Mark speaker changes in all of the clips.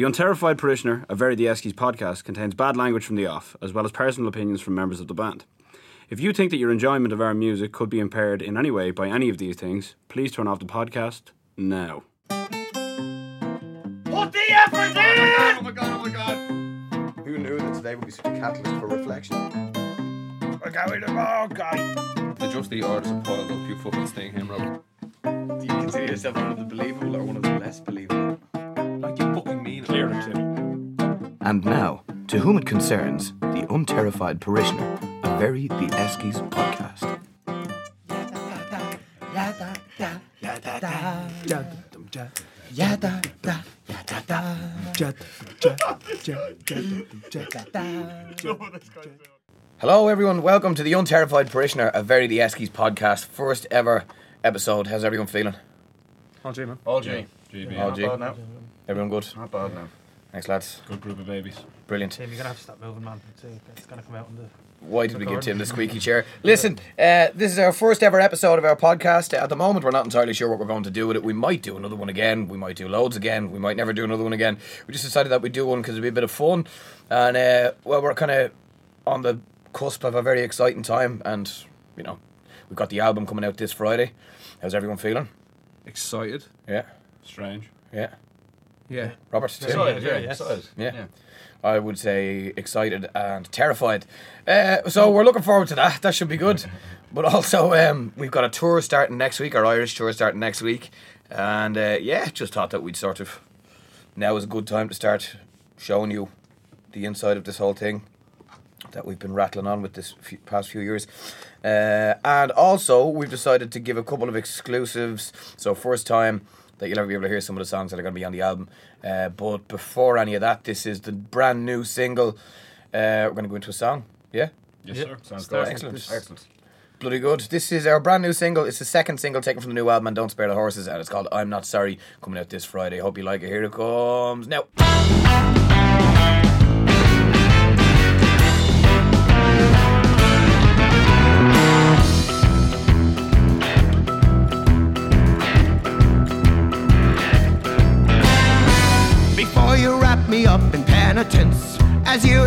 Speaker 1: The Unterrified Parishioner, a Very the Eskies podcast, contains bad language from the off, as well as personal opinions from members of the band. If you think that your enjoyment of our music could be impaired in any way by any of these things, please turn off the podcast now.
Speaker 2: Put the effort in!
Speaker 3: Oh my god, oh my god. Who knew that today would be such a catalyst for reflection?
Speaker 2: We're going to go, guy.
Speaker 4: The just the orders are piled up, you fucking staying him, Rob.
Speaker 3: Do you consider yourself one of the believable or one of the less believable?
Speaker 4: Like you fucking mean
Speaker 1: Clear
Speaker 4: it.
Speaker 1: it, City.
Speaker 5: And now, to whom it concerns, the unterrified parishioner, a very the Eskies podcast. Hello, everyone. Welcome to the Unterrified Parishioner, a very the Eskies podcast. First ever episode. How's everyone feeling?
Speaker 4: All G, man.
Speaker 3: All G.
Speaker 4: GB.
Speaker 5: All G.
Speaker 3: bad now.
Speaker 5: Everyone good?
Speaker 3: Not bad now.
Speaker 5: Thanks, lads.
Speaker 4: Good group of babies.
Speaker 5: Brilliant.
Speaker 6: Tim, you're gonna have to stop moving, man. It's, uh, it's gonna come out in the.
Speaker 5: Why did we give Tim the squeaky chair? Listen, uh, this is our first ever episode of our podcast. At the moment, we're not entirely sure what we're going to do with it. We might do another one again. We might do loads again. We might never do another one again. We just decided that we'd do one because it'd be a bit of fun. And, uh, well, we're kind of on the cusp of a very exciting time. And, you know, we've got the album coming out this Friday. How's everyone feeling?
Speaker 4: Excited.
Speaker 5: Yeah.
Speaker 4: Strange.
Speaker 5: Yeah.
Speaker 4: Yeah.
Speaker 5: Robert? Tim?
Speaker 3: Excited, yeah,
Speaker 6: yeah, yes.
Speaker 3: excited.
Speaker 5: Yeah. I would say excited and terrified. Uh, so we're looking forward to that. That should be good. But also, um, we've got a tour starting next week, our Irish tour starting next week. And uh, yeah, just thought that we'd sort of. Now is a good time to start showing you the inside of this whole thing that we've been rattling on with this few, past few years. Uh, and also, we've decided to give a couple of exclusives. So, first time that you'll ever be able to hear some of the songs that are going to be on the album. Uh, but before any of that, this is the brand new single. Uh, we're going to go into a song. Yeah?
Speaker 4: Yes,
Speaker 6: Yeah.
Speaker 4: sir. Sounds good.
Speaker 5: Excellent.
Speaker 3: Excellent.
Speaker 5: Bloody good. This is our brand new single. It's the second single taken from the new album, and Don't Spare the Horses, and it's called I'm Not Sorry, coming out this Friday. Hope you like it. Here it comes now.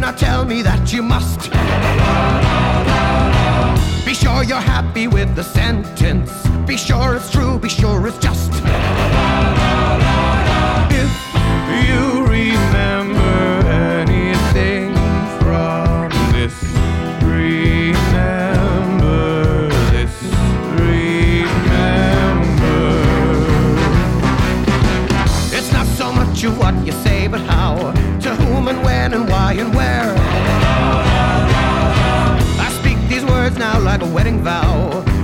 Speaker 7: Now tell me that you must. Be sure you're happy with the sentence. Be sure it's true, be sure it's just. Wedding vow,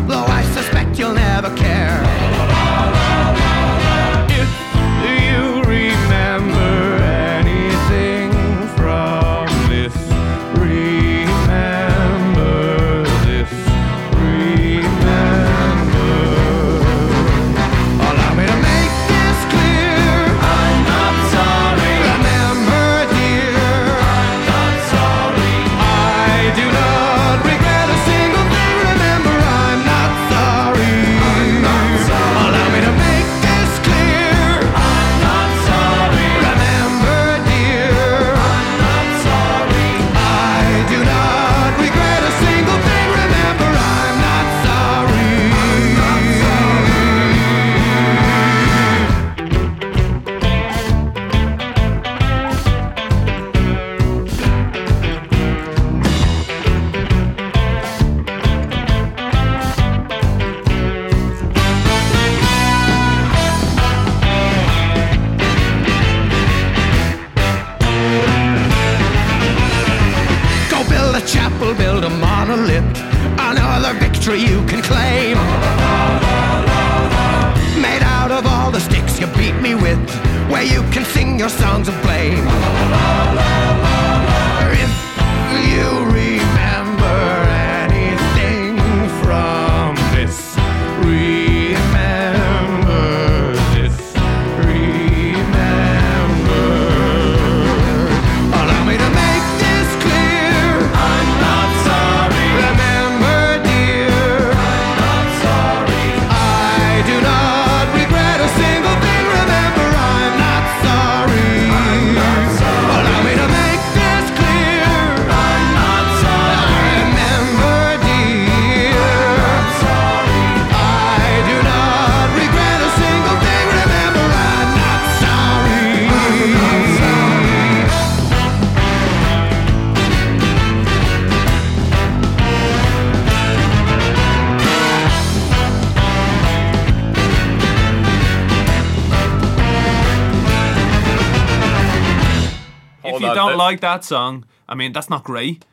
Speaker 4: like that song, I mean, that's not great.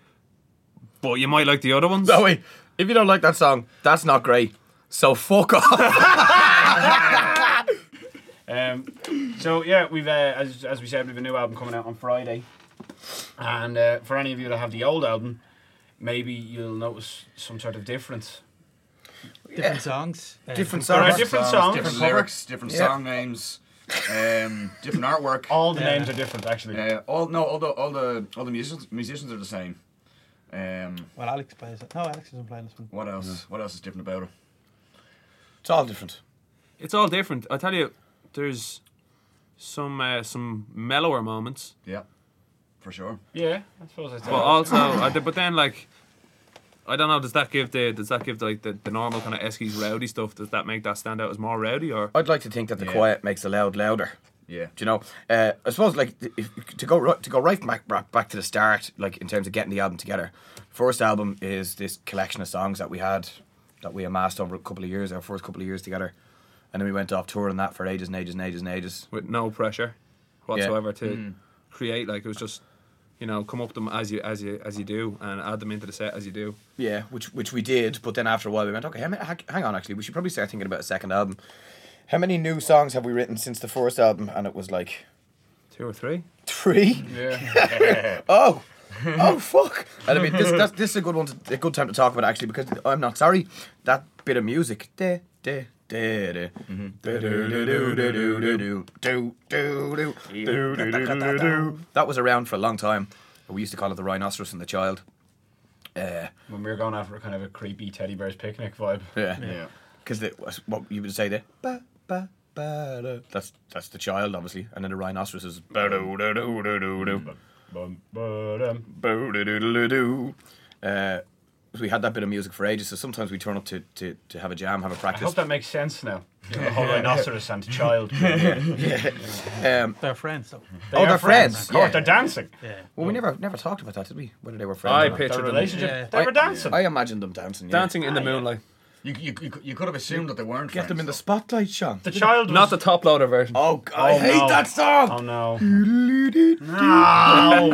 Speaker 4: But you might like the other ones.
Speaker 5: No, wait. If you don't like that song, that's not great. So fuck off.
Speaker 1: Um, so yeah, we've uh, as as we said, we've a new album coming out on Friday, and uh, for any of you that have the old album, maybe you'll notice some sort of difference.
Speaker 6: Different songs. uh,
Speaker 5: Different
Speaker 1: There are
Speaker 5: songs.
Speaker 1: different songs.
Speaker 3: different lyrics, different
Speaker 5: Yeah.
Speaker 3: song names, um, different artwork.
Speaker 1: All the
Speaker 6: Yeah.
Speaker 1: names are different, actually.
Speaker 3: Uh, all no, all the all the all the musicians musicians are the same. Um,
Speaker 6: Well, Alex plays it. No, Alex isn't playing this one.
Speaker 3: what else? What else is different about it?
Speaker 5: It's all different.
Speaker 4: It's all different. I tell you, there's some uh, some mellower moments,
Speaker 3: Yeah, for sure.
Speaker 1: Yeah, I suppose it's.
Speaker 4: but also, I, but then like, I don't know. Does that give the does that give like the, the normal kind of Eskies rowdy stuff? Does that make that stand out as more rowdy or?
Speaker 5: I'd like to think that the
Speaker 3: Yeah.
Speaker 5: quiet makes the loud louder.
Speaker 3: Yeah.
Speaker 5: Do you know? Uh, I suppose like if, to go right, to go right back, back back to the start, like in terms of getting the album together. First album is this collection of songs that we had that we amassed over a couple of years, our first couple of years together, and then we went off touring that for ages and ages and ages and ages.
Speaker 4: with no pressure whatsoever to create. Like it was just, you know, come up with them as you as you as you do and add them into the set as you do.
Speaker 5: Yeah, which which we did, but then after a while we went, okay, hang- hang on, actually, we should probably start thinking about a second album. How many new songs have we written since the first album? And it was like
Speaker 4: Two or three.
Speaker 5: three.
Speaker 1: Yeah.
Speaker 5: Oh, oh fuck! And I mean, this that's, this is a good one, to, a good time to talk about actually because I'm not sorry. That bit of music, da, da, that was around for a long time. We used to call it the rhinoceros and the child. Uh,
Speaker 1: when we were going after kind of a creepy teddy bears picnic vibe.
Speaker 5: Yeah,
Speaker 3: yeah.
Speaker 5: Because what you would say there, ba ba ba. Da. That's that's the child, obviously, and then the rhinoceros is. Uh, we had that bit of music for ages, so sometimes we turn up to, to, to have a jam, have a practice.
Speaker 1: I hope that makes sense now. You know, the whole rhinoceros and child.
Speaker 5: Um,
Speaker 6: They're friends, though.
Speaker 1: They
Speaker 5: Oh, they're friends,
Speaker 1: Of course,
Speaker 5: yeah.
Speaker 1: they're dancing.
Speaker 6: Yeah.
Speaker 5: well, we never never talked about that, did we? Whether they were friends.
Speaker 4: I
Speaker 5: or not.
Speaker 4: pictured
Speaker 1: Their relationship.
Speaker 6: Yeah.
Speaker 1: They were dancing.
Speaker 5: I imagined them dancing. Yeah.
Speaker 4: dancing in the moonlight.
Speaker 3: You, you, you, could- you could have assumed that they weren't.
Speaker 5: Get them
Speaker 3: friends,
Speaker 5: in the
Speaker 3: though.
Speaker 5: spotlight, Sean.
Speaker 1: the child was.
Speaker 4: Not the top loader version.
Speaker 5: Oh, God, I
Speaker 1: Oh,
Speaker 5: hate
Speaker 1: no.
Speaker 5: that song.
Speaker 1: Oh no.
Speaker 5: It's
Speaker 1: No.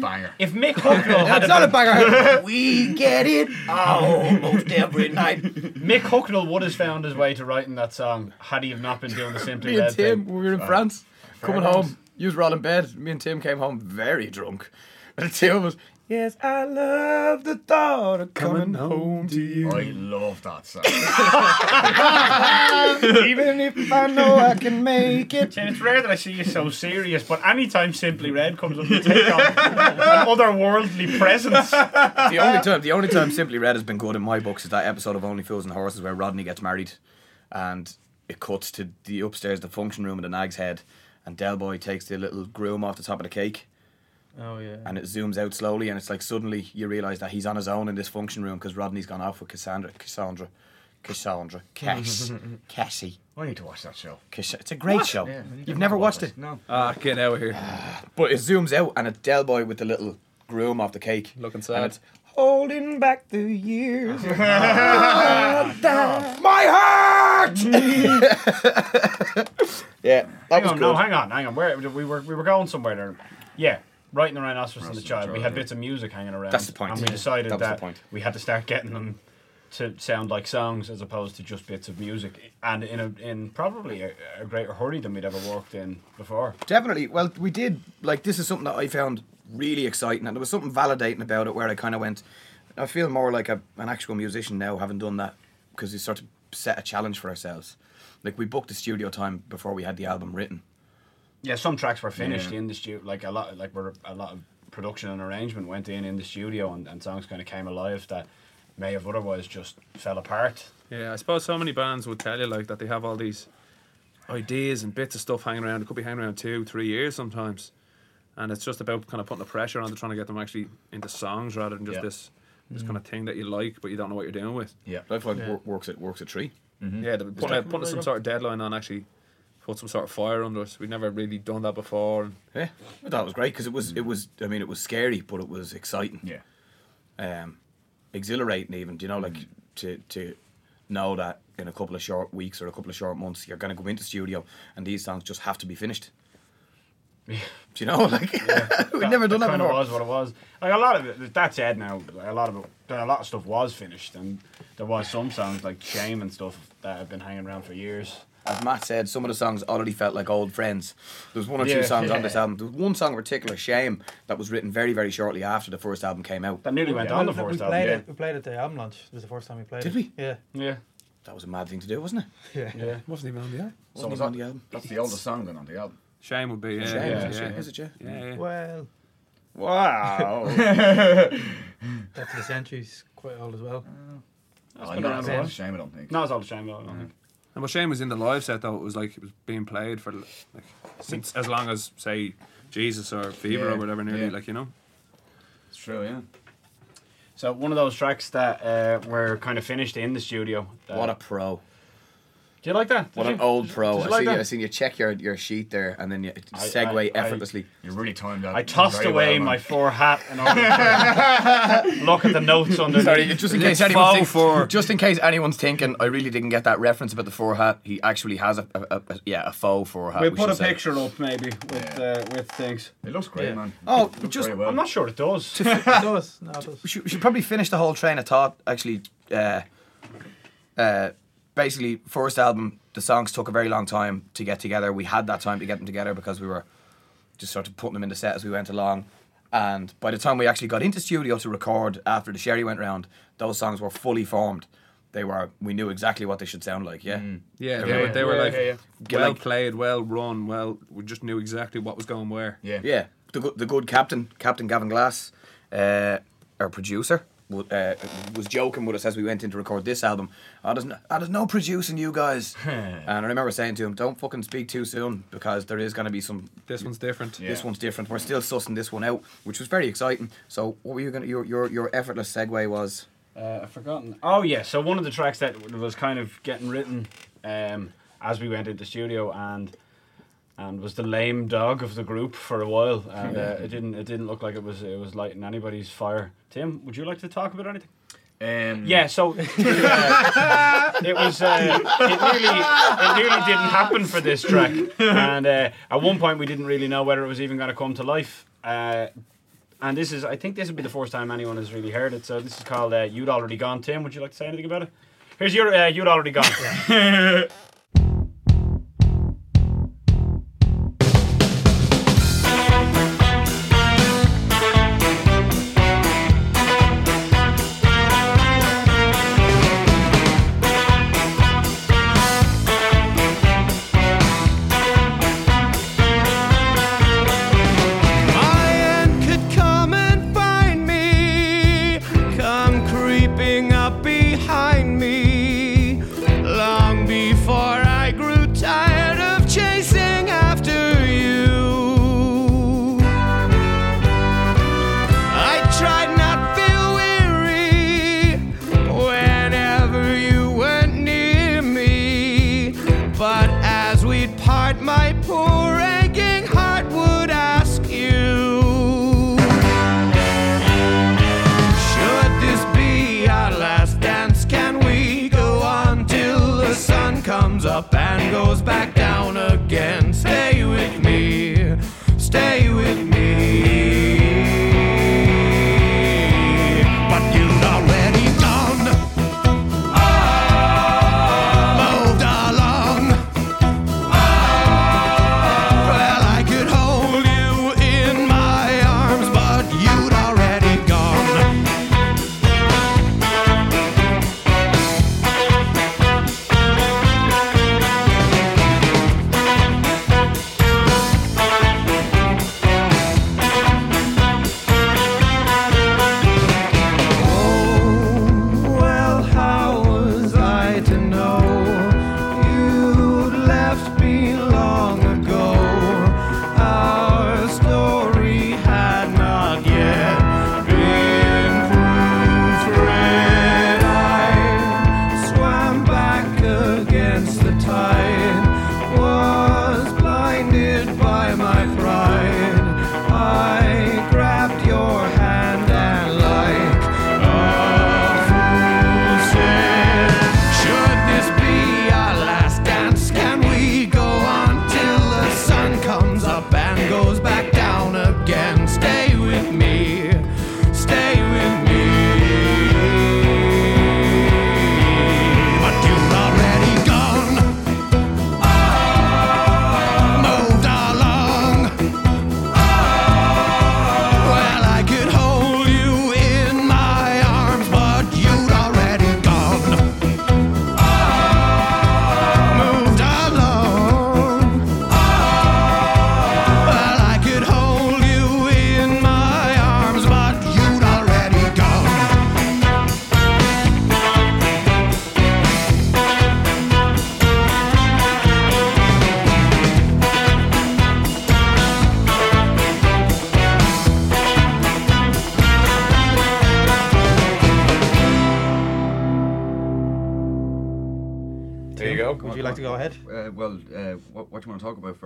Speaker 3: Banger.
Speaker 1: if Mick Hucknall had
Speaker 5: not a
Speaker 1: been,
Speaker 5: banger. we get it almost every night.
Speaker 1: Mick Hucknall would have found his way to writing that song had he have not been doing the Simply
Speaker 5: Me and Tim,
Speaker 1: thing.
Speaker 5: we were in uh, France, coming
Speaker 1: enough.
Speaker 5: home. You were all in bed. Me and Tim came home very drunk. And the two of us, yes, I love the thought of coming home to you.
Speaker 3: I love that song.
Speaker 5: Even if I know I can make it.
Speaker 1: And it's rare that I see you so serious, but anytime Simply Red comes up, you take on an otherworldly presence.
Speaker 5: The only time, the only time Simply Red has been good in my books is that episode of Only Fools and Horses where Rodney gets married, and it cuts to the upstairs, the function room at the Nag's Head, and Del Boy takes the little groom off the top of the cake,
Speaker 6: Oh, yeah.
Speaker 5: and it zooms out slowly, and it's like suddenly you realise that he's on his own in this function room because Rodney's gone off with Cassandra, Cassandra, Cassandra, Cass, Cassie.
Speaker 3: I need to watch that show.
Speaker 5: Cass- It's a great show.
Speaker 3: Yeah,
Speaker 5: You've never watched it,
Speaker 3: No.
Speaker 4: Ah, get out of here.
Speaker 5: but it zooms out, and it's Del Boy with the little groom off the cake,
Speaker 4: Looking
Speaker 5: and
Speaker 4: sad.
Speaker 5: it's holding back the years. My heart. yeah, that
Speaker 1: Hang
Speaker 5: was
Speaker 1: on,
Speaker 5: good.
Speaker 1: no, hang on, hang on. Where we were, we were going somewhere there. Yeah, writing the rhinoceros and the
Speaker 3: Rhinoceros
Speaker 1: child. We had
Speaker 3: yeah.
Speaker 1: bits of music hanging around.
Speaker 5: That's the point.
Speaker 1: And we decided
Speaker 5: That
Speaker 1: that,
Speaker 5: the point.
Speaker 1: we had to start getting them to sound like songs as opposed to just bits of music, and in a, in probably a, a greater hurry than we'd ever worked in before.
Speaker 5: Definitely. Well, we did. Like, this is something that I found really exciting, and there was something validating about it where I kind of went, I feel more like a, an actual musician now, having done that, because we sort of set a challenge for ourselves. Like, we booked the studio time before we had the album written.
Speaker 1: Yeah, some tracks were finished
Speaker 3: Yeah.
Speaker 1: in the studio. Like a lot, like were a lot of production and arrangement went in in the studio, and, and songs kind of came alive that may have otherwise just fell apart.
Speaker 4: Yeah, I suppose so many bands would tell you like that they have all these ideas and bits of stuff hanging around. It could be hanging around two, three years sometimes, and it's just about kind of putting the pressure on to trying to get them actually into songs rather than just
Speaker 3: Yeah.
Speaker 4: this this mm. kind of thing that you like but you don't know what you're doing with.
Speaker 3: Yeah.
Speaker 5: I feel like
Speaker 6: Yeah.
Speaker 5: wor- works at works at tree.
Speaker 4: Mm-hmm. Yeah, putting, out- putting some sort of deadline on actually put some sort of fire under us. We'd never really done that before. And
Speaker 5: Yeah, I thought it was great because it was it was. I mean, it was scary, but it was exciting.
Speaker 3: Yeah.
Speaker 5: um, exhilarating even. Do you know, like to to know that in a couple of short weeks or a couple of short months, you're going to go into studio and these songs just have to be finished. Yeah. Do you know? Like we'd never done that
Speaker 1: kind of
Speaker 5: before.
Speaker 1: was what it was. Like a lot of it, that said now, a lot of it, a lot of stuff was finished, and there was some songs like Shame and stuff that have been hanging around for years.
Speaker 5: As Matt said, some of the songs already felt like old friends. There was one or two
Speaker 1: Yeah.
Speaker 5: songs on this album. There was one song in particular, Shame, that was written very, very shortly after the first album came out.
Speaker 1: That nearly went
Speaker 6: Well,
Speaker 1: on the first
Speaker 6: we
Speaker 1: first
Speaker 6: played
Speaker 1: album.
Speaker 6: it. We played it the album launch. It was the first time we played
Speaker 5: Did
Speaker 6: it.
Speaker 5: Did we?
Speaker 6: Yeah.
Speaker 1: Yeah, yeah.
Speaker 5: That was a mad thing to do, wasn't it?
Speaker 6: Yeah.
Speaker 1: yeah.
Speaker 4: Wasn't even on the album.
Speaker 5: Wasn't
Speaker 3: So
Speaker 5: even
Speaker 3: that,
Speaker 5: on the album.
Speaker 3: that's the oldest song then on the album.
Speaker 4: Shame would be. Yeah,
Speaker 5: Shame,
Speaker 4: yeah,
Speaker 5: is,
Speaker 4: yeah.
Speaker 5: it? is it, yeah?
Speaker 4: Yeah, yeah.
Speaker 6: Well,
Speaker 1: Wow.
Speaker 6: that's the century's quite old as well.
Speaker 3: Oh,
Speaker 1: been
Speaker 3: not
Speaker 1: around
Speaker 3: as
Speaker 1: a
Speaker 3: old
Speaker 1: while.
Speaker 3: as Shame, I don't think.
Speaker 1: no, it's all the shame. I don't think.
Speaker 4: And what Shame was in the live set though, it was like it was being played for like since as long as say Jesus or Fever
Speaker 3: Yeah,
Speaker 4: or whatever nearly,
Speaker 3: yeah.
Speaker 4: like you know.
Speaker 3: It's true, yeah.
Speaker 1: So one of those tracks that uh, were kind of finished in the studio. uh,
Speaker 5: What a pro.
Speaker 1: Do you like that?
Speaker 5: What
Speaker 1: Did
Speaker 5: an old pro.
Speaker 1: you
Speaker 5: I
Speaker 1: like
Speaker 5: see, you. I seen you check your, your sheet there and then you segue
Speaker 1: I- I-
Speaker 5: effortlessly.
Speaker 3: You're really timed that.
Speaker 1: I tossed away
Speaker 3: well,
Speaker 1: my
Speaker 3: man.
Speaker 1: four hat in order to look at the notes underneath.
Speaker 5: Sorry, just in case
Speaker 4: It's
Speaker 5: anyone's think-
Speaker 4: for-
Speaker 5: just in case anyone's thinking, I really didn't get that reference about the four hat. He actually has a, a, a, a- yeah a faux four hat.
Speaker 1: We'll
Speaker 5: we
Speaker 1: put a
Speaker 5: say.
Speaker 1: picture up maybe with
Speaker 3: Yeah.
Speaker 1: uh, with things.
Speaker 3: It looks great,
Speaker 6: Yeah.
Speaker 3: man.
Speaker 5: Oh,
Speaker 3: It looks
Speaker 5: just-
Speaker 3: well.
Speaker 1: I'm not sure it does.
Speaker 6: it does. No, it does.
Speaker 5: We should, we should probably finish the whole train of thought. Actually, uh, uh, basically, first album, the songs took a very long time to get together. We had that time to get them together because we were just sort of putting them in the set as we went along. And by the time we actually got into studio to record after the sherry went round, those songs were fully formed. They were. We knew exactly what they should sound like. Yeah.
Speaker 4: Yeah, they
Speaker 5: Yeah,
Speaker 4: were, they were
Speaker 1: yeah,
Speaker 4: like
Speaker 1: yeah, yeah.
Speaker 4: Well
Speaker 5: like-
Speaker 4: played, well run, well. We just knew exactly what was going where.
Speaker 3: Yeah.
Speaker 5: Yeah, the good, the good captain, Captain Gavin Glass, uh, our producer, wa- uh, was joking with us as we went in to record this album. Oh, there's no, oh, there's no producing you guys. and I remember saying to him, "Don't fucking speak too soon because there is going to be some.
Speaker 4: This one's different.
Speaker 5: This
Speaker 3: Yeah.
Speaker 5: one's different. We're still sussing this one out, which was very exciting. So, what were you going to? Your your your effortless segue was.
Speaker 1: Uh, I've forgotten. Oh yeah, so one of the tracks that was kind of getting written um, as we went into the studio and and was the lame dog of the group for a while, and uh, it didn't it didn't look like it was it was lighting anybody's fire. Tim, would you like to talk about anything?
Speaker 3: Um,
Speaker 1: Yeah, so uh, it was. Uh, it nearly, it nearly didn't happen for this track, and uh, at one point we didn't really know whether it was even going to come to life. Uh, and this is, I think, this would be the first time anyone has really heard it. So this is called uh, "You'd Already Gone." Tim, would you like to say anything about it? Here's your uh, "You'd Already Gone."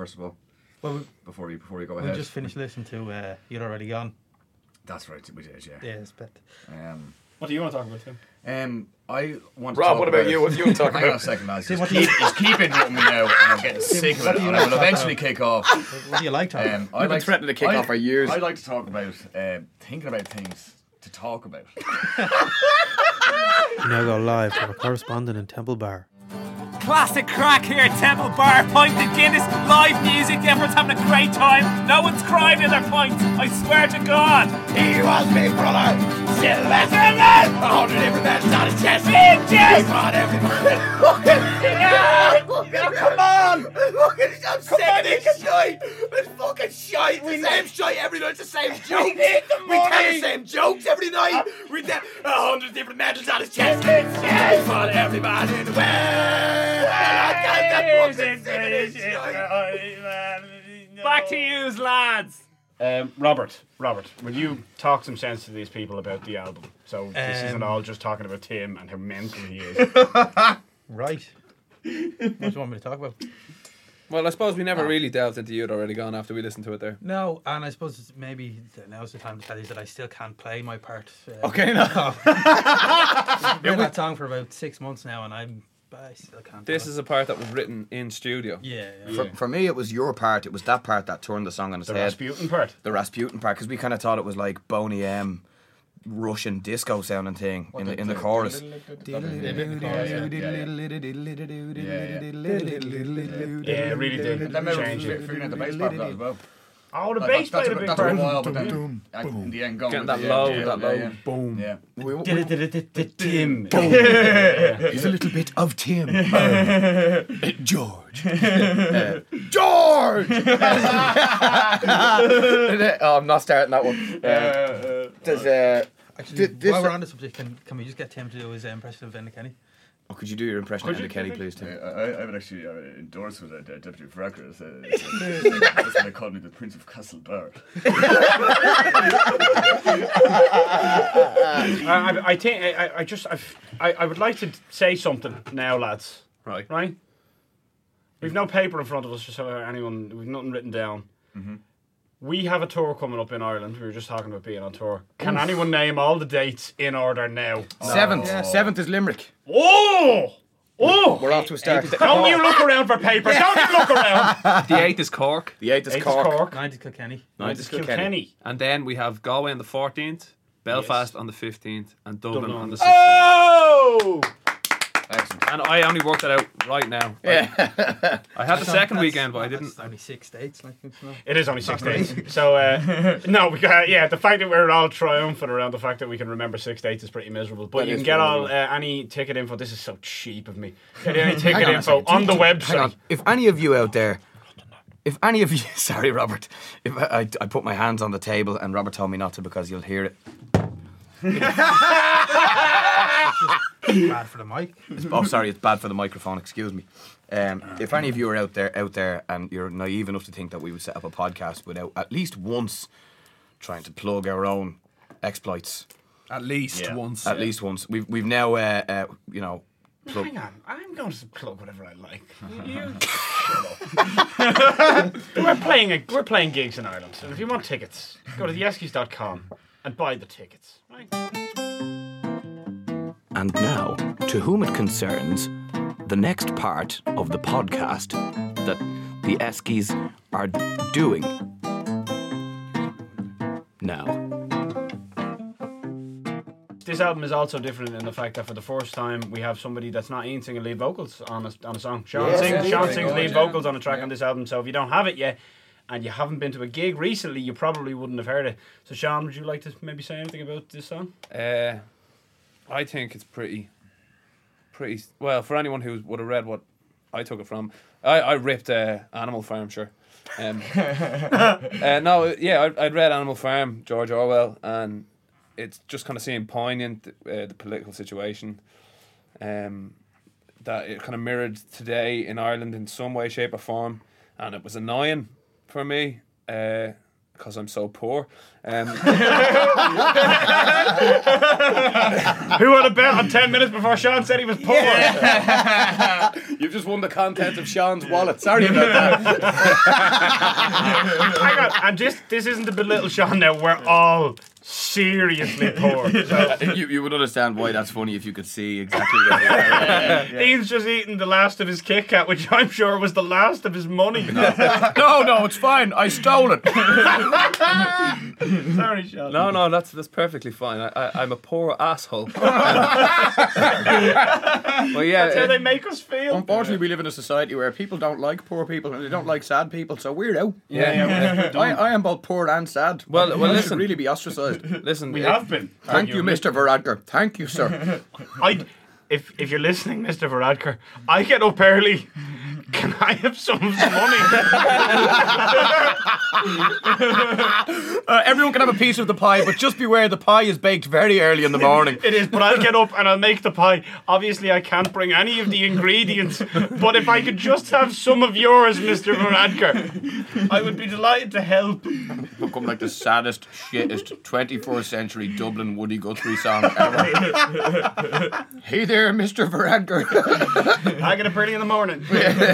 Speaker 8: first of all?
Speaker 6: Well, we,
Speaker 8: Before we before we go
Speaker 6: we
Speaker 8: ahead.
Speaker 6: We just finished listening to uh, You're Already Gone.
Speaker 8: That's right, we did, yeah.
Speaker 6: Yeah, it's a bit.
Speaker 8: Um,
Speaker 1: What do you want to talk about, Tim?
Speaker 8: um, I want. to
Speaker 5: Rob,
Speaker 8: talk
Speaker 5: what about you? What do you want to talk
Speaker 8: Hang on a
Speaker 5: about?
Speaker 8: second, lads.
Speaker 6: Tim,
Speaker 8: Just
Speaker 6: what do
Speaker 8: keep, just keep interrupting me now, and I'm getting sick of it. And I will eventually
Speaker 6: about?
Speaker 8: kick off.
Speaker 6: What do you like, Tom?
Speaker 8: Um, I
Speaker 5: We've been
Speaker 8: like
Speaker 5: threatening to kick
Speaker 8: I-
Speaker 5: off for years.
Speaker 8: I like to talk about uh, thinking about things to talk about.
Speaker 6: You now go live from a correspondent in Temple Bar.
Speaker 9: Classic crack here at Temple Bar. Pint of Guinness, live music, everyone's having a great time. No one's crying in their pints. I swear to God.
Speaker 2: He was big brother. Sylvester Stallone. A hundred different matches on his chest.
Speaker 9: Big chest.
Speaker 2: He fought everything. Come on. Look at it. I'm sick of this shite. It's fucking shite. It's the same shite every night. It's the same jokes. We need the We tell the same jokes every night. We tell a hundred different medals on his chest. He fought every man in the world. I can't fucking sick shite.
Speaker 9: Back to yous, lads.
Speaker 1: Um, Robert, Robert, will you talk some sense to these people about the album? So this isn't
Speaker 6: Um,
Speaker 1: all just talking about Tim and how mental he is.
Speaker 6: Right. What do you want me to talk about?
Speaker 4: Well, I suppose we never really delved into You'd Already Gone after we listened to it there.
Speaker 6: No, and I suppose maybe now's the time to tell you that I still can't play my part. Uh,
Speaker 5: Okay, now.
Speaker 6: I've been that song for about six months now, and I'm I still can't.
Speaker 4: This is a part that was written in studio.
Speaker 6: yeah, yeah.
Speaker 5: For, for me, it was your part. It was that part that turned the song on its head.
Speaker 1: the
Speaker 5: head.
Speaker 1: Rasputin part.
Speaker 5: the Rasputin part, because we kind of thought it was like Boney M. Russian disco sounding thing in the in the chorus.
Speaker 1: Yeah, it really did
Speaker 8: That remember
Speaker 1: change it.
Speaker 8: figuring out the bass part as well.
Speaker 1: Oh, the bass
Speaker 8: that's,
Speaker 1: played a
Speaker 8: that's,
Speaker 1: big
Speaker 8: that's a while, but then in the end, going
Speaker 4: Getting that low, that low boom.
Speaker 8: Yeah.
Speaker 1: Tim.
Speaker 5: He's a little bit of Tim. George. George! oh, I'm not starting that one. Uh, does, uh,
Speaker 6: Actually,
Speaker 5: Th- this-
Speaker 6: while we're on the subject, can, can we just get Tim to do his uh, impression of Vinda Kenny?
Speaker 5: oh, could you do your impression of Andy Kelly, please, Tim?
Speaker 8: I, I would actually uh, endorse with a deputy for records. Uh, that's what they called me, the Prince of Castlebar.
Speaker 1: I, I, I think I, I- I just I've, I I would like to say something now, lads.
Speaker 4: Right.
Speaker 1: Right. We've no paper in front of us, just so anyone we've nothing written down. Mm-hmm. We have a tour coming up in Ireland. We were just talking about being on tour. Can anyone name all the dates in order now? Oh.
Speaker 5: Seventh. Seventh is Limerick.
Speaker 1: Oh, oh!
Speaker 5: We're off to a start.
Speaker 1: Don't you look around for paper? Don't you look around?
Speaker 4: The eighth is Cork,
Speaker 5: The eighth is
Speaker 1: Eighth is
Speaker 5: Cork.
Speaker 1: Cork.
Speaker 6: Ninth is Kilkenny.
Speaker 5: Ninth is
Speaker 1: Kilkenny.
Speaker 5: Kilkenny.
Speaker 4: and then we have Galway on the fourteenth, Belfast on the fifteenth, and Dublin,
Speaker 1: Dublin
Speaker 4: on
Speaker 1: on
Speaker 4: the
Speaker 1: the-
Speaker 4: sixteenth.
Speaker 1: Oh!
Speaker 8: Excellent.
Speaker 4: And I only worked that out right now.
Speaker 5: Yeah.
Speaker 4: I had the second weekend, but I didn't.
Speaker 6: Only six dates. Like, it's not-
Speaker 1: It is only six days. So, uh, no, we got, yeah, the fact that we're all triumphant around the fact that we can remember six dates is pretty miserable. But
Speaker 5: That
Speaker 1: you
Speaker 5: is
Speaker 1: can get
Speaker 5: pretty
Speaker 1: all uh,
Speaker 5: miserable.
Speaker 1: any ticket info. This is so cheap of me. Get any ticket
Speaker 5: on a
Speaker 1: info
Speaker 5: second.
Speaker 1: on the
Speaker 5: Hang
Speaker 1: website.
Speaker 5: on. If any of you out there, if any of you, sorry, Robert, if I, I, I put my hands on the table and Robert told me not to because you'll hear it.
Speaker 6: Bad for the mic.
Speaker 5: It's, oh, sorry, it's bad for the microphone. Excuse me. Um, if any of you are out there, out there, and you're naive enough to think that we would set up a podcast without at least once trying to plug our own exploits,
Speaker 4: At least
Speaker 8: Yeah.
Speaker 4: once.
Speaker 5: at least once, we've we've now, uh, uh, you know, plug,
Speaker 1: Hang on, I'm going to plug whatever I like. You we're playing a, we're playing gigs in Ireland, So if you want tickets, go to theeskies.com and buy the tickets. Right?
Speaker 5: And now, to whom it concerns, the next part of the podcast that the Eskies are doing now.
Speaker 1: This album is also different in the fact that for the first time we have somebody that's not Ian singing lead vocals on a, on a song. Sean
Speaker 8: Yes,
Speaker 1: sings,
Speaker 8: yes,
Speaker 1: Sean sings lead
Speaker 8: yeah.
Speaker 1: vocals on a track
Speaker 8: Yeah.
Speaker 1: on this album. So if you don't have it yet and you haven't been to a gig recently, you probably wouldn't have heard it. So Sean, would you like to maybe say anything about this song?
Speaker 4: Uh, I think it's pretty, pretty well for anyone who would have read what I took it from. I, I ripped uh, Animal Farm, sure. Um, uh, no, yeah, I, I'd read Animal Farm, George Orwell, and it's just kind of seeing poignant uh, the political situation. Um, that it kind of mirrored today in Ireland in some way, shape, or form, and it was annoying for me. Uh, because I'm so poor. Um,
Speaker 1: Who would have bet on 10 minutes before Sean said he was poor?
Speaker 5: You've just won the contents of Sean's wallet. Sorry about that.
Speaker 1: Hang on, and this, this isn't to belittle Sean now. We're all seriously poor. So,
Speaker 5: you, you would understand why that's funny if you could see exactly where we are.
Speaker 1: Ian's just eating the last of his Kit Kat, which I'm sure was the last of his money.
Speaker 5: No, no, it's fine. I stole it.
Speaker 1: Sorry, Sean.
Speaker 4: no, no, that's that's perfectly fine. I, I, I'm a poor asshole. well, yeah,
Speaker 1: That's how they make us feel.
Speaker 5: Unfortunately, we live in a society where people don't like poor people and they don't like sad people, so we're out.
Speaker 4: yeah, yeah.
Speaker 5: I, I am both poor and sad.
Speaker 4: Well- well,
Speaker 5: I
Speaker 4: listen.
Speaker 5: should really be ostracized.
Speaker 4: Listen,
Speaker 1: We
Speaker 4: it-
Speaker 1: have been.
Speaker 5: Thank you, Mr. Varadkar. Thank you, sir.
Speaker 1: I, if if you're listening, Mr. Varadkar, I get up early. Can I have some of the money?
Speaker 5: Uh, everyone can have a piece of the pie, but just beware the pie is baked very early in the morning.
Speaker 1: It is, but I'll get up and I'll make the pie. Obviously, I can't bring any of the ingredients, but if I could just have some of yours, Mr. Varadkar, I would be delighted to help.
Speaker 5: Become like the saddest, shittest 21st century Dublin Woody Guthrie song ever. hey there, Mr. Varadkar.
Speaker 1: I get up early in the morning.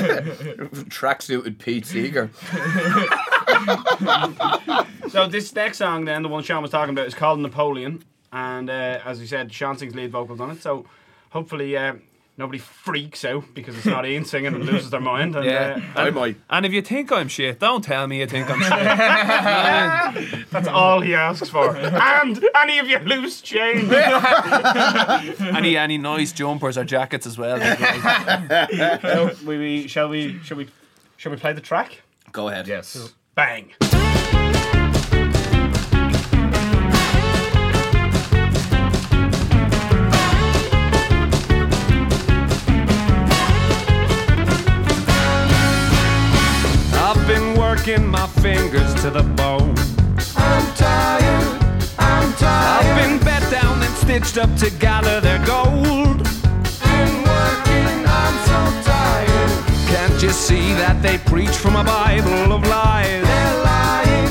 Speaker 5: Tracksuited Pete Seeger.
Speaker 1: So this next song, then, the one Sean was talking about, is called Napoleon, and uh, as we said, Sean sings lead vocals on it. So hopefully, uh, nobody freaks out because it's not Ian singing and loses their mind. And,
Speaker 4: Yeah.
Speaker 1: uh,
Speaker 5: I might.
Speaker 4: and if you think I'm shit, don't tell me you think I'm shit.
Speaker 1: that's all he asks for. and any of your loose change.
Speaker 4: any any nice jumpers or jackets as well.
Speaker 1: so we, we shall we shall we shall we play the track?
Speaker 5: Go ahead.
Speaker 8: Yes.
Speaker 1: Bang.
Speaker 7: Working my fingers to the bone. I'm tired, I'm tired. I've been bet down and stitched up to gather their gold. Been working, I'm so tired. Can't you see that they preach from a Bible of lies? They're lying,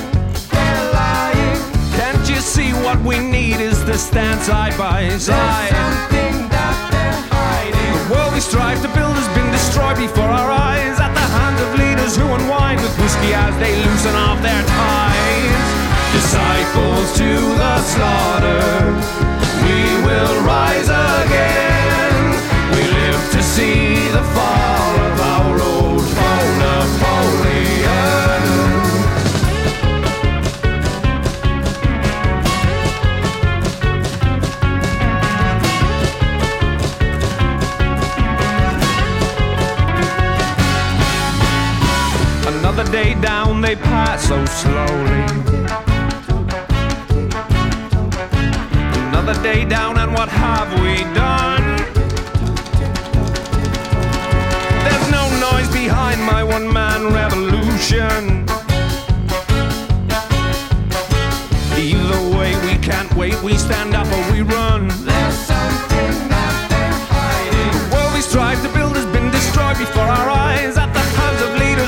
Speaker 7: they're lying. Can't you see what we need is to stand side by side? something that they're hiding. The world we strive to build has been destroyed before our eyes at hands who unwind with whiskey as they loosen off their ties. Disciples to the slaughter, we will rise again. They pass so slowly. Another day down, and what have we done? There's no noise behind my one man revolution. Either way, we can't wait, we stand up or we run. There's something that they're hiding. The world we strive to build has been destroyed before our eyes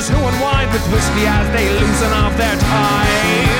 Speaker 7: who unwind with whiskey as they loosen off their ties.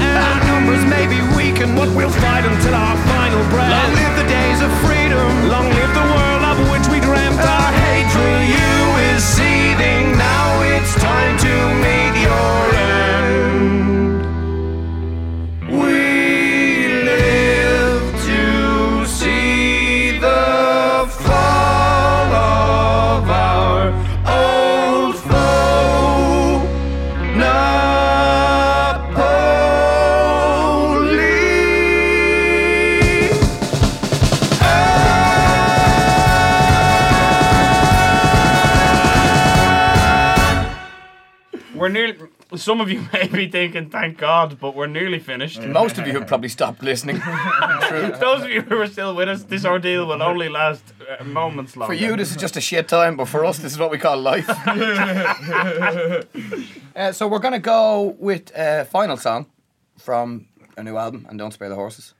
Speaker 7: Our numbers may be weakened, but we'll fight until our final breath. Long live the days of freedom, long live
Speaker 1: some of you may be thinking, "Thank God," but we're nearly finished.
Speaker 5: Most of you have probably stopped listening.
Speaker 1: Those of you who are still with us, this ordeal will only last uh, moments longer.
Speaker 5: For you, this is just a shit time, but for us, this is what we call life. uh, so we're gonna go with a final song from a new album, and don't spare the horses.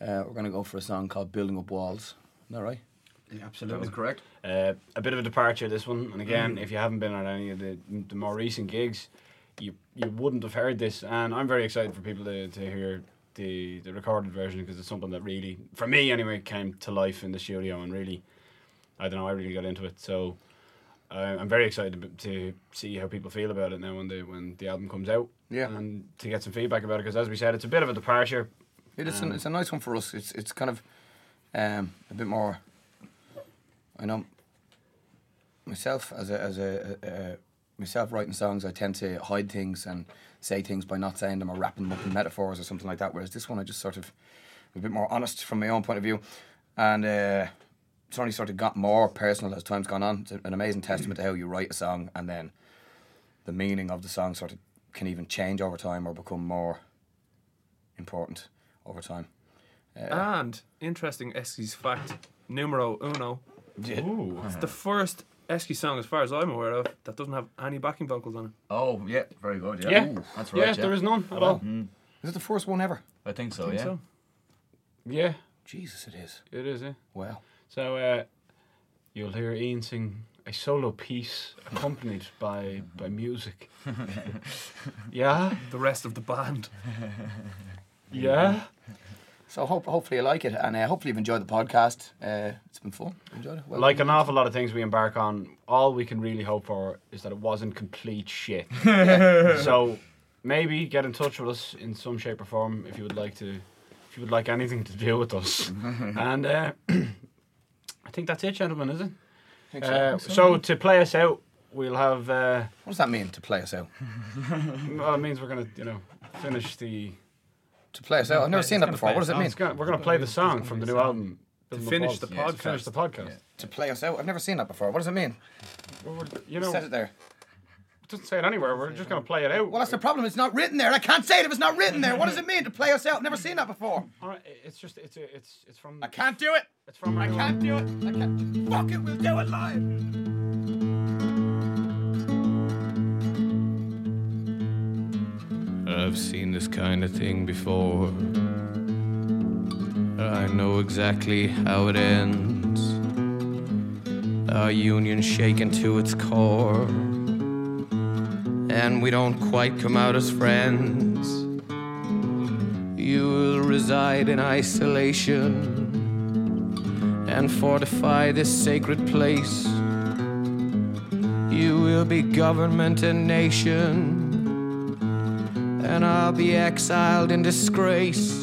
Speaker 5: Uh, we're gonna go for a song called "Building Up Walls." Is that right?
Speaker 1: absolutely
Speaker 3: That's correct.
Speaker 1: Uh, a bit of a departure this one, and again, if you haven't been on any of the, the more recent gigs, you wouldn't have heard this. And I'm very excited for people to, to hear the the recorded version because it's something that really, for me anyway, came to life in the studio and really, I don't know, I really got into it. So uh, I'm very excited to, to see how people feel about it now when the when the album comes out.
Speaker 5: Yeah.
Speaker 1: and to get some feedback about it because as we said, it's a bit of a departure.
Speaker 5: It is. an, it's a nice one for us. It's it's kind of um, a bit more. I know myself as a as a, a, a myself writing songs. I tend to hide things and say things by not saying them or wrapping them up in metaphors or something like that. Whereas this one, I just sort of a bit more honest from my own point of view, and uh, it's only sort of got more personal as time's gone on. It's an amazing testament to how you write a song and then the meaning of the song sort of can even change over time or become more important over time.
Speaker 4: And interesting Eskies fact, numero uno.
Speaker 1: Ooh.
Speaker 4: It's the first Esky song, as far as I'm aware of, that doesn't have any backing vocals on it.
Speaker 8: Oh, yeah, very good. Yeah,
Speaker 1: Yeah.
Speaker 8: Ooh, that's right.
Speaker 1: Yeah,
Speaker 8: right.
Speaker 1: there is none at all.
Speaker 5: Is it the first one ever?
Speaker 8: I think so.
Speaker 4: I think
Speaker 8: yeah.
Speaker 4: so.
Speaker 1: Yeah,
Speaker 5: Jesus, it is.
Speaker 1: it is. Yeah.
Speaker 5: Wow.
Speaker 1: So uh, you'll hear Ian sing a solo piece accompanied by by music. yeah,
Speaker 4: The rest of the band.
Speaker 1: yeah.
Speaker 5: So hope hopefully you like it, and uh, hopefully you've enjoyed the podcast. Uh, it's been fun. Enjoyed it. Well,
Speaker 1: Like an awful lot of things we embark on, all we can really hope for is that it wasn't complete shit. so maybe get in touch with us in some shape or form if you would like to, if you would like anything to do with us. and uh, I think that's it, gentlemen, is it?
Speaker 5: think so.
Speaker 1: Uh, so to play us out, we'll have. Uh,
Speaker 5: what does that mean to play us out?
Speaker 1: well, it means we're gonna, you know, finish the.
Speaker 5: To play us out? I've never seen that before. What does it mean?
Speaker 1: Gonna, we're gonna play the song from the new album.
Speaker 4: To
Speaker 1: Building Up
Speaker 4: finish the
Speaker 8: Yeah, to
Speaker 1: To finish the podcast.
Speaker 8: Yeah.
Speaker 5: To play us out? I've never seen that before. What does it mean?
Speaker 1: Well, we're- you
Speaker 5: You
Speaker 1: know,
Speaker 5: said it there.
Speaker 1: it doesn't say it anywhere. We're just gonna play it out.
Speaker 5: Well, that's the problem. It's not written there. I can't say it if it's not written there. What does it mean to play us out? I've never seen that before.
Speaker 1: All right, it's just it's it's it's from
Speaker 5: I can't do it.
Speaker 1: it's from
Speaker 5: I can't do it. I can't. Fuck it. We'll do it live.
Speaker 7: I've seen this kind of thing before. I know exactly how it ends. Our union shaken to its core. And we don't quite come out as friends. You will reside in isolation and fortify this sacred place. You will be government and nation and I'll be exiled in disgrace.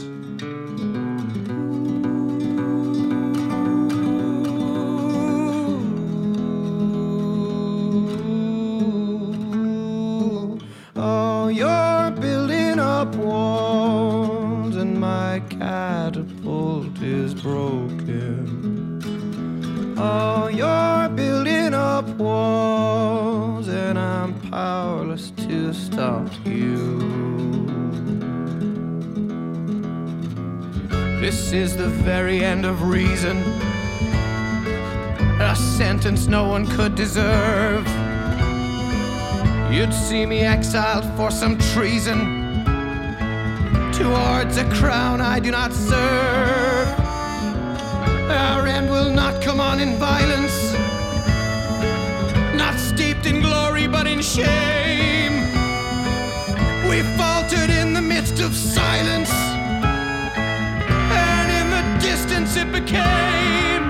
Speaker 7: This is the very end of reason, a sentence no one could deserve. You'd see me exiled for some treason towards a crown I do not serve. Our end will not come on in violence, not steeped in glory but in shame. We faltered in the midst of silence, distance it became.